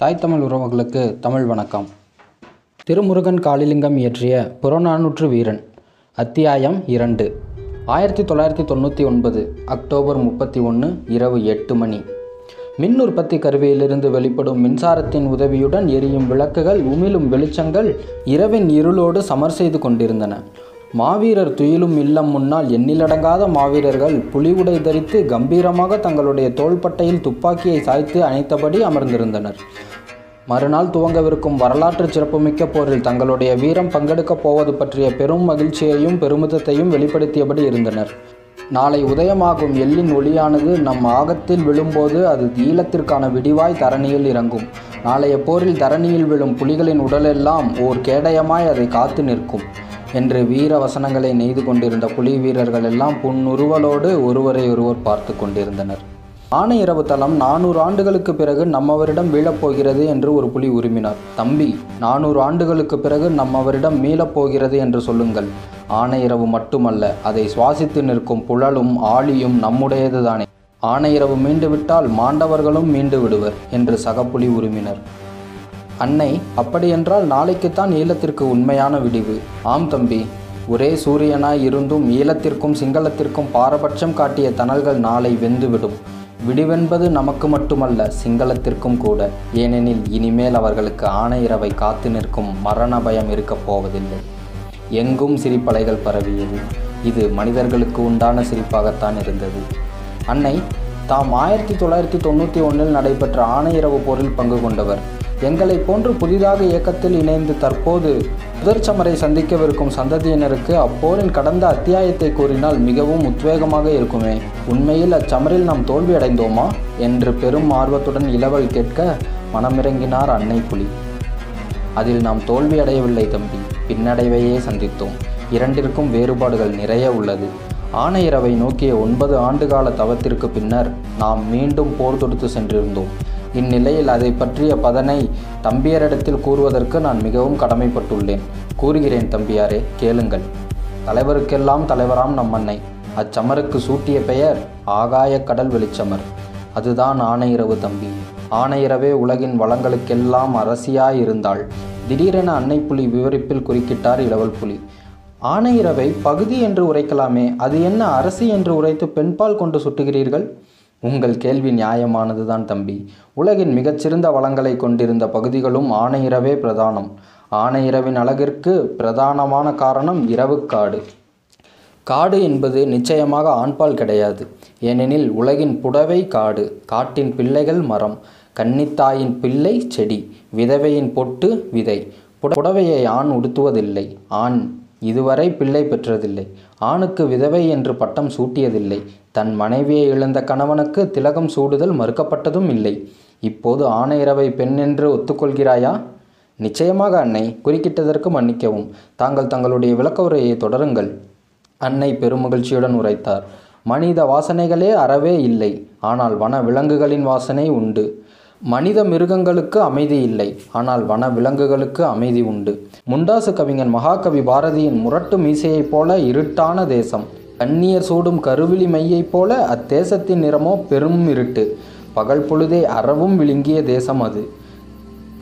தாய் தமிழ் உறவுகளுக்கு தமிழ் வணக்கம். திருமுருகன் காளிலிங்கம் இயற்றிய புறநானூற்று வீரன் அத்தியாயம் இரண்டு. ஆயிரத்தி தொள்ளாயிரத்தி தொண்ணூற்றி ஒன்பது அக்டோபர் முப்பத்தி ஒன்று இரவு எட்டு மணி. மின் உற்பத்தி கருவியிலிருந்து வெளிப்படும் மின்சாரத்தின் உதவியுடன் எரியும் விளக்குகள் உமிழும் வெளிச்சங்கள் இரவின் இருளோடு சமர் செய்து கொண்டிருந்தன. மாவீரர் துயிலும் இல்லம் முன்னால் எண்ணிலடங்காத மாவீரர்கள் புலிவுடை தரித்து கம்பீரமாக தங்களுடைய தோள்பட்டையில் துப்பாக்கியை சாய்த்து அணைத்தபடி அமர்ந்திருந்தனர். மறுநாள் துவங்கவிருக்கும் வரலாற்று சிறப்புமிக்க போரில் தங்களுடைய வீரம் பங்கெடுக்கப் போவது பற்றிய பெரும் மகிழ்ச்சியையும் பெருமிதத்தையும் வெளிப்படுத்தியபடி இருந்தனர். நாளை உதயமாகும் எள்ளின் ஒளியானது நம் ஆகத்தில் விழும்போது அது ஈழத்திற்கான விடிவாய் தரணியில் இறங்கும். நாளைய போரில் தரணியில் விழும் புலிகளின் உடலெல்லாம் ஓர் கேடயமாய் அதை காத்து நிற்கும். என்று வீர வசனங்களை நெய்து கொண்டிருந்த புலி வீரர்கள் எல்லாம் புன்னுருவலோடு ஒருவரை ஒருவர் பார்த்து கொண்டிருந்தனர். ஆனை இரவு தளம் நானூறு ஆண்டுகளுக்கு பிறகு நம்மவரிடம் வீழப்போகிறது என்று ஒரு புலி உருமினார். தம்பி நானூறு ஆண்டுகளுக்கு பிறகு நம்மவரிடம் மீளப்போகிறது என்று சொல்லுங்கள். ஆனை இரவு மட்டுமல்ல அதை சுவாசித்து நிற்கும் புழலும் ஆழியும் நம்முடையதுதானே. ஆனையிரவு மீண்டுவிட்டால் மீண்டு விட்டால் மாண்டவர்களும் மீண்டு விடுவர் என்று சகப்புலி உருமினர். அன்னை அப்படியென்றால் நாளைக்குத்தான் ஈழத்திற்கு உண்மையான விடிவு. ஆம் தம்பி ஒரே சூரியனாய் இருந்தும் ஈழத்திற்கும் சிங்களத்திற்கும் பாரபட்சம் காட்டிய தணல்கள் நாளை வெந்துவிடும். விடிவென்பது நமக்கு மட்டுமல்ல சிங்களத்திற்கும் கூட. ஏனெனில் இனிமேல் அவர்களுக்கு ஆணையரவை காத்து நிற்கும் மரண பயம் இருக்கப் போவதில்லை. எங்கும் சிரிப்பலைகள் பரவியது. இது மனிதர்களுக்கு உண்டான சிரிப்பாகத்தான் இருந்தது. அன்னை தாம் ஆயிரத்தி தொள்ளாயிரத்தி தொண்ணூற்றி ஒன்றில் நடைபெற்ற ஆணையரவு போரில் பங்கு கொண்டவர். எங்களை போன்று புதிதாக இயக்கத்தில் இணைந்து தற்போது முதற்சமரை சந்திக்கவிருக்கும் சந்ததியினருக்கு அப்போரின் கடந்த அத்தியாயத்தை கூறினால் மிகவும் உத்வேகமாக இருக்குமே. உண்மையில் அச்சமரில் நாம் தோல்வி அடைந்தோமா என்று பெரும் ஆர்வத்துடன் இளவல் கேட்க மனமிறங்கினார் அன்னை புலி. அதில் நாம் தோல்வி அடையவில்லை தம்பி. பின்னடைவையே சந்தித்தோம். இரண்டிற்கும் வேறுபாடுகள் நிறைய உள்ளது. ஆனையரவை நோக்கிய ஒன்பது ஆண்டுகால தவத்திற்கு பின்னர் நாம் மீண்டும் போர் தொடுத்து சென்றிருந்தோம். இந்நிலையில் அதை பற்றிய பதனை தம்பியரிடத்தில் கூறுவதற்கு நான் மிகவும் கடமைப்பட்டுள்ளேன். கூறுகிறேன் தம்பியாரே கேளுங்கள். தலைவருக்கெல்லாம் தலைவராம் நம் அன்னை. அச்சமருக்கு சூட்டிய பெயர் ஆகாய கடல் வெளிச்சமர். அதுதான் ஆணையிரவு தம்பி. ஆணையிரவே உலகின் வளங்களுக்கெல்லாம் அரசியாயிருந்தாள். திடீரென அன்னை புலி விவரிப்பில் குறுக்கிட்டார் இளவல் புலி. ஆணையிரவை பகுதி என்று உரைக்கலாமே அது என்ன அரசி என்று உரைத்து பெண்பால் கொண்டு சுட்டுகிறீர்கள்? உங்கள் கேள்வி நியாயமானதுதான் தம்பி. உலகின் மிகச்சிறந்த வளங்களை கொண்டிருந்த பகுதிகளும் ஆணையிரவே பிரதானம். ஆனையிரவின் அழகிற்கு பிரதானமான காரணம் இரவுக்காடு காடு. என்பது நிச்சயமாக ஆண்பால் கிடையாது. ஏனெனில் உலகின் புடவை காடு காட்டின் பிள்ளைகள் மரம் கன்னித்தாயின் பிள்ளை செடி விதவையின் பொட்டு விதை. புடவையை ஆண் உடுத்துவதில்லை. ஆண் இதுவரை பிள்ளை பெற்றதில்லை. ஆணுக்கு விதவை என்று பட்டம் சூட்டியதில்லை. தன் மனைவியை இழந்த கணவனுக்கு திலகம் சூடுதல் மறுக்கப்பட்டதும் இல்லை. இப்போது ஆணையரவை பெண் என்று ஒத்துக்கொள்கிறாயா? நிச்சயமாக அன்னை. குறுக்கிட்டதற்கு மன்னிக்கவும். தாங்கள் தங்களுடைய விளக்க உரையை தொடருங்கள். அன்னை பெருமகிழ்ச்சியுடன் உரைத்தார். மனித வாசனைகளே அறவே இல்லை. ஆனால் வன விலங்குகளின் வாசனை உண்டு. மனித மிருகங்களுக்கு அமைதி இல்லை. ஆனால் வன விலங்குகளுக்கு அமைதி உண்டு. முண்டாசு கவிஞன் மகாகவி பாரதியின் முரட்டு மீசையைப் போல இருட்டான தேசம். கண்ணியர் சூடும் கருவிழி மையைப் போல அத்தேசத்தின் நிறமோ பெரும் இருட்டு. பகல் பொழுதே அறவும் விழுங்கிய தேசம் அது.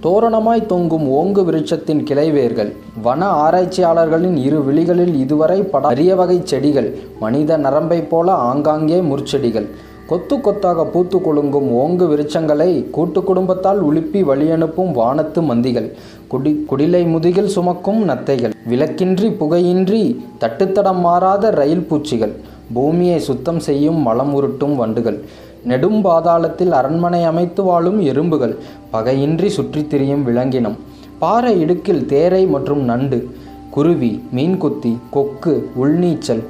தோரணமாய் தொங்கும் ஓங்கு விருட்சத்தின் கிளைவேர்கள். வன ஆராய்ச்சியாளர்களின் இரு விழிகளில் இதுவரை பட அரிய வகை செடிகள். மனித நரம்பைப் போல ஆங்காங்கே முற்செடிகள். கொத்து கொத்தாக பூத்து கொழுங்கும் ஓங்கு விருச்சங்களை கூட்டு குடும்பத்தால் உலுப்பி வழியனுப்பும் வானத்து மந்திகள். குடி குடிலை முதுகில் சுமக்கும் நத்தைகள். விளக்கின்றி புகையின்றி தட்டுத்தடம் மாறாத ரயில் பூச்சிகள். பூமியை சுத்தம் செய்யும் மலம் உருட்டும் வண்டுகள். நெடும் பாதாளத்தில் அரண்மனை அமைத்து வாழும் எறும்புகள். பகையின்றி சுற்றித் திரியும் விலங்கினம். பாறை இடுக்கில் தேரை மற்றும் நண்டு. குருவி மீன்குத்தி கொக்கு உள்நீச்சல்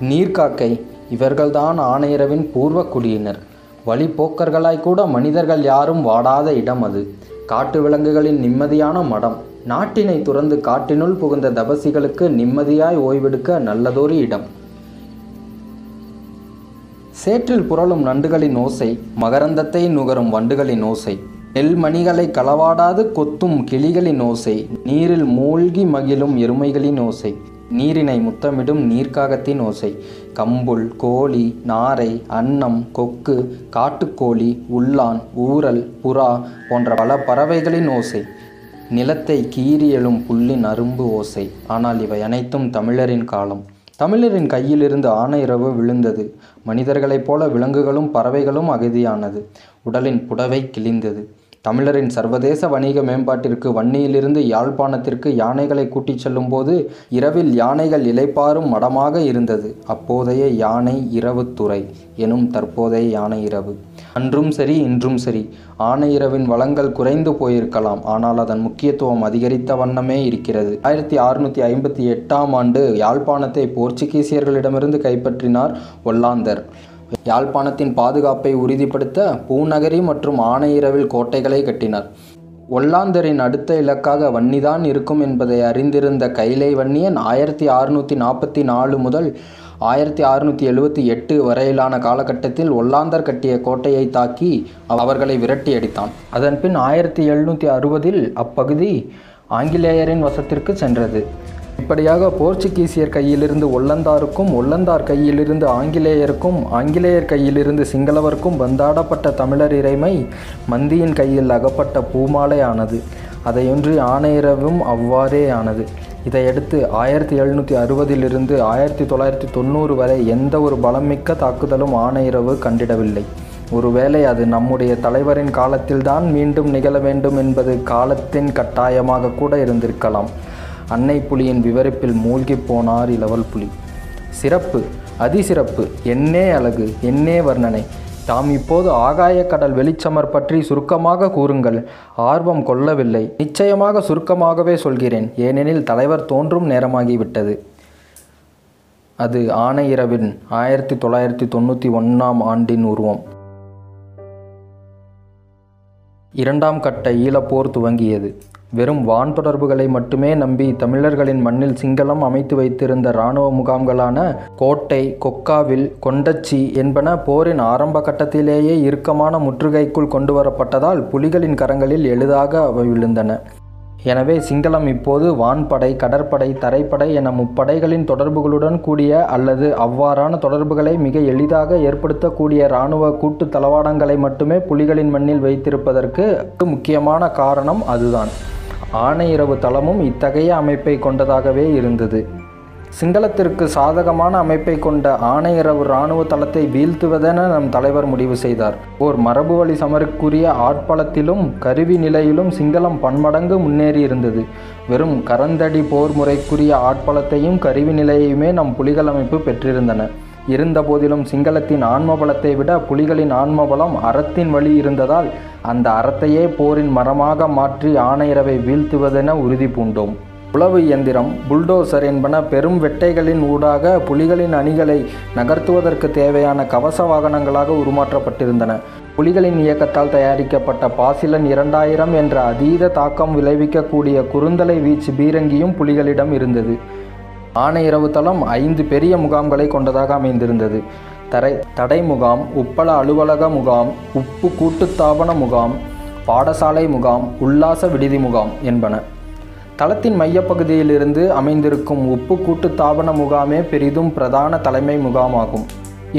நீர்க்காக்கை இவர்கள்தான் ஆணையரவின் பூர்வ குடியினர் வழிப்போக்கர்களாய் கூட மனிதர்கள் யாரும் வாடாத இடம் அது. காட்டு விலங்குகளின் நிம்மதியான மடம். நாட்டினை துறந்து காட்டினுள் புகுந்த தபசிகளுக்கு நிம்மதியாய் ஓய்வெடுக்க நல்லதொரு இடம். சேற்றில் புரளும் நண்டுகளின் ஓசை மகரந்தத்தை நுகரும் வண்டுகளின் ஓசை. நெல்மணிகளை களவாடாது கொத்தும் கிளிகளின் ஓசை. நீரில் மூழ்கி மகிழும் எருமைகளின் ஓசை. நீரினை முத்தமிடும் நீர்க்காகத்தின் ஓசை. கம்புல் கோழி நாரை அன்னம் கொக்கு காட்டுக்கோழி உள்ளான் ஊரல் புறா போன்ற பல பறவைகளின் ஓசை. நிலத்தை கீறி எழும் புல்லின் அரும்பு ஓசை. ஆனால் இவை அனைத்தும் தமிழரின் காலம். தமிழரின் கையிலிருந்து ஆனையிரவு விழுந்தது. மனிதர்களைப் போல விலங்குகளும் பறவைகளும் அகதியானது. உடலின் புடவை கிழிந்தது. தமிழரின் சர்வதேச வணிக மேம்பாட்டிற்கு வன்னியிலிருந்து யாழ்ப்பாணத்திற்கு யானைகளை கூட்டிச் செல்லும்போது இரவில் யானைகள் இலைப்பாறும் மடமாக இருந்தது. அப்போதைய யானை இரவுத்துறை எனும் தற்போதைய யானை இரவு. அன்றும் சரி இன்றும் சரி. ஆனை இரவின் வளங்கள் குறைந்து போயிருக்கலாம். ஆனால் அதன் முக்கியத்துவம் அதிகரித்த வண்ணமே இருக்கிறது. ஆயிரத்தி அறுநூற்றி ஐம்பத்தி எட்டாம் ஆண்டு யாழ்ப்பாணத்தை போர்ச்சுகீசியர்களிடமிருந்து கைப்பற்றினார் ஒல்லாந்தர். யாழ்ப்பாணத்தின் பாதுகாப்பை உறுதிப்படுத்த பூநகரி மற்றும் ஆனையிரவில் கோட்டைகளை கட்டினார். ஒல்லாந்தரின் அடுத்த இலக்காக வன்னிதான் இருக்கும் என்பதை அறிந்திருந்த கைலை வன்னியன் ஆயிரத்தி அறுநூற்றி நாற்பத்தி நாலு முதல் ஆயிரத்தி அறுநூற்றி எழுபத்தி எட்டு வரையிலான காலகட்டத்தில் ஒல்லாந்தர் கட்டிய கோட்டையை தாக்கி அவர்களை விரட்டி அடித்தான். அதன்பின் ஆயிரத்தி எழுநூற்றி அறுபதில் அப்பகுதி ஆங்கிலேயரின் வசத்திற்கு சென்றது. இப்படியாக போர்ச்சுகீசியர் கையிலிருந்து ஒல்லந்தாருக்கும் ஒல்லந்தார் கையிலிருந்து ஆங்கிலேயருக்கும் ஆங்கிலேயர் கையிலிருந்து சிங்களவருக்கும் வந்தாடப்பட்ட தமிழர் இறைமை மந்தியின் கையில் அகப்பட்ட பூமாலை ஆனது அதையொன்றி ஆணையரவும் அவ்வாறே ஆனது. இதையடுத்து ஆயிரத்தி எழுநூற்றி அறுபதிலிருந்து ஆயிரத்தி தொள்ளாயிரத்தி தொண்ணூறு வரை எந்த ஒரு பலமிக்க தாக்குதலும் ஆணையரவு கண்டிடவில்லை. ஒருவேளை அது நம்முடைய தலைவரின் காலத்தில்தான் மீண்டும் நிகழ வேண்டும் என்பது காலத்தின் கட்டாயமாக கூட இருந்திருக்கலாம். அன்னை புலியின் விவரிப்பில் மூழ்கி போனார் இளவல் புலி. சிறப்பு அதிசிறப்பு என்னே அழகு என்னே வர்ணனை. தாம் இப்போது ஆகாய கடல் வெளிச்சமர் பற்றி சுருக்கமாக கூறுங்கள். ஆர்வம் கொள்ளவில்லை. நிச்சயமாக சுருக்கமாகவே சொல்கிறேன். ஏனெனில் தலைவர் தோன்றும் நேரமாகிவிட்டது. அது ஆனையிரவின் ஆயிரத்தி தொள்ளாயிரத்தி தொண்ணூற்றி ஒன்றாம் ஆண்டின் உருவம். இரண்டாம் கட்ட ஈழப்போர் துவங்கியது. வெறும் வான் தொடர்புகளை மட்டுமே நம்பி தமிழர்களின் மண்ணில் சிங்களம் அமைத்து வைத்திருந்த இராணுவ முகாம்களான கோட்டை கொக்காவில் கொண்டச்சி என்பன போரின் ஆரம்ப கட்டத்திலேயே இறுக்கமான முற்றுகைக்குள் கொண்டு வரப்பட்டதால் புலிகளின் கரங்களில் எளிதாக அவை விழுந்தன. எனவே சிங்களம் இப்போது வான்படை கடற்படை தரைப்படை என முப்படைகளின் தொடர்புகளுடன் கூடிய அல்லது அவ்வாறான தொடர்புகளை மிக எளிதாக ஏற்படுத்தக்கூடிய இராணுவ கூட்டு தளவாடங்களை மட்டுமே புலிகளின் மண்ணில் வைத்திருப்பதற்கு முக்கியமான காரணம் அதுதான். ஆணையரவு தளமும் இத்தகைய அமைப்பை கொண்டதாகவே இருந்தது. சிங்களத்திற்கு சாதகமான அமைப்பை கொண்ட ஆணையரவு இராணுவ தளத்தை வீழ்த்துவதென நம் தலைவர் முடிவு செய்தார். ஓர் மரபு வழி சமருக்குரிய ஆட்பலத்திலும் கருவி நிலையிலும் சிங்களம் பன்மடங்கு முன்னேறி இருந்தது வெறும் கரந்தடி போர் முறைக்குரிய ஆட்பலத்தையும் கருவி நிலையுமே நம் புலிகள் அமைப்பு பெற்றிருந்தன. இருந்தபோதிலும் சிங்களத்தின் ஆன்ம பலத்தை விட புலிகளின் ஆன்ம பலம் அறத்தின் வழி இருந்ததால் அந்த அறத்தையே போரின் மரமாக மாற்றி ஆணையரவை வீழ்த்துவதென உறுதி பூண்டோம். உளவு இயந்திரம் புல்டோசர் என்பன பெரும் வெட்டைகளின் ஊடாக புலிகளின் அணிகளை நகர்த்துவதற்கு தேவையான கவச வாகனங்களாக உருமாற்றப்பட்டிருந்தன. புலிகளின் இயக்கத்தால் தயாரிக்கப்பட்ட பாசிலன் இரண்டாயிரம் என்ற அதீத தாக்கம் விளைவிக்கக்கூடிய குறுந்தலை வீச்சு பீரங்கியும் புலிகளிடம் இருந்தது. ஆணையிரவு தளம் ஐந்து பெரிய முகாம்களை கொண்டதாக அமைந்திருந்தது. தரை தடை முகாம் உப்பள அலுவலக முகாம் உப்பு கூட்டுத்தாபன முகாம் பாடசாலை முகாம் உல்லாச விடுதி முகாம் என்பன. தளத்தின் மையப்பகுதியிலிருந்து அமைந்திருக்கும் உப்பு கூட்டுத்தாபன முகாமே பெரிதும் பிரதான தலைமை முகாமாகும்.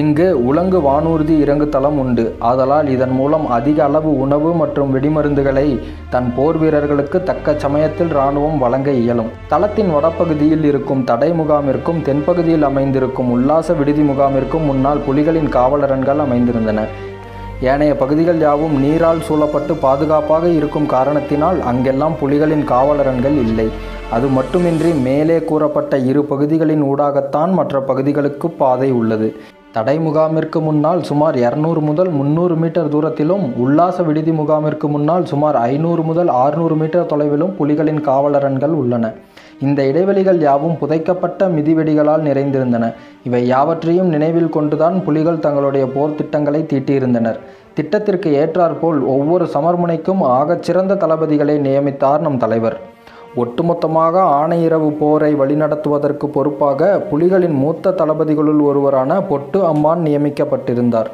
இங்கு உலங்கு வானூர்தி இறங்கு தளம் உண்டு. ஆதலால் இதன் மூலம் அதிக அளவு உணவு மற்றும் வெடிமருந்துகளை தன் போர் வீரர்களுக்கு தக்க சமயத்தில் இராணுவம் வழங்க இயலும். தளத்தின் வடப்பகுதியில் இருக்கும் தடை முகாமிற்கும் தென்பகுதியில் அமைந்திருக்கும் உல்லாச விடுதி முகாமிற்கும் முன்னால் புலிகளின் காவலரன்கள் அமைந்திருந்தன. ஏனைய பகுதிகள் யாவும் நீரால் சூழப்பட்டு பாதுகாப்பாக இருக்கும் காரணத்தினால் அங்கெல்லாம் புலிகளின் காவலரன்கள் இல்லை. அது மட்டுமின்றி மேலே கூறப்பட்ட இரு பகுதிகளின் ஊடாகத்தான் மற்ற பகுதிகளுக்கு பாதை உள்ளது. தடை முகாமிற்கு முன்னால் சுமார் இரநூறு முதல் முந்நூறு மீட்டர் தூரத்திலும் உல்லாச விடுதி முகாமிற்கு முன்னால் சுமார் ஐநூறு முதல் ஆறுநூறு மீட்டர் தொலைவிலும் புலிகளின் காவலரன்கள் உள்ளன. இந்த இடைவெளிகள் யாவும் புதைக்கப்பட்ட மிதிவெடிகளால் நிறைந்திருந்தன. இவை யாவற்றையும் நினைவில் கொண்டுதான் புலிகள் தங்களுடைய போர் திட்டங்களை தீட்டியிருந்தனர். திட்டத்திற்கு ஏற்றாற்போல் ஒவ்வொரு சமர்முனைக்கும் ஆகச்சிறந்த தளபதிகளை நியமித்தார் நம் தலைவர். ஒட்டுமொத்தமாக ஆணையிரவு போரை வழிநடத்துவதற்கு பொறுப்பாக புலிகளின் மூத்த தளபதிகளுள் ஒருவரான பொட்டு அம்மான் நியமிக்கப்பட்டிருந்தார்.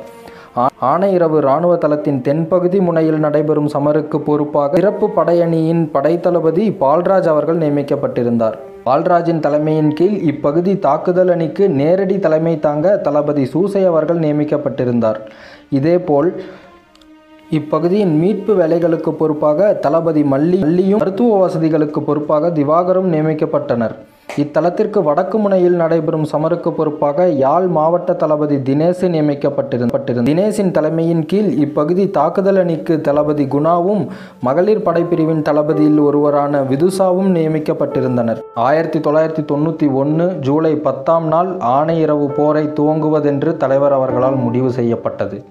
ஆ- ஆணையிரவு இராணுவ தளத்தின் தென்பகுதி முனையில் நடைபெறும் சமருக்கு பொறுப்பாக சிறப்பு படையணியின் படைத்தளபதி பால்ராஜ் அவர்கள் நியமிக்கப்பட்டிருந்தார். பால்ராஜின் தலைமையின் கீழ் இப்பகுதி தாக்குதல் அணிக்கு நேரடி தலைமை தாங்க தளபதி சூசை அவர்கள் நியமிக்கப்பட்டிருந்தார். இதேபோல் இப்பகுதியின் மீட்பு வேலைகளுக்கு பொறுப்பாக தளபதி மல்லி மல்லியும் மருத்துவ வசதிகளுக்கு பொறுப்பாக திவாகரும் நியமிக்கப்பட்டனர். இத்தலத்திற்கு வடக்கு முனையில் நடைபெறும் சமருக்கு பொறுப்பாக யாழ் மாவட்ட தளபதி தினேசு நியமிக்கப்பட்டிருந்த தினேசின் தலைமையின் கீழ் இப்பகுதி தாக்குதல் அணிக்கு தளபதி குணாவும் மகளிர் படைப்பிரிவின் தளபதியில் ஒருவரான விதுசாவும் நியமிக்கப்பட்டிருந்தனர். ஆயிரத்தி தொள்ளாயிரத்தி தொண்ணூற்றி ஒன்று ஜூலை பத்தாம் நாள் ஆணையிரவு போரை துவங்குவதென்று தலைவர் அவர்களால் முடிவு செய்யப்பட்டது.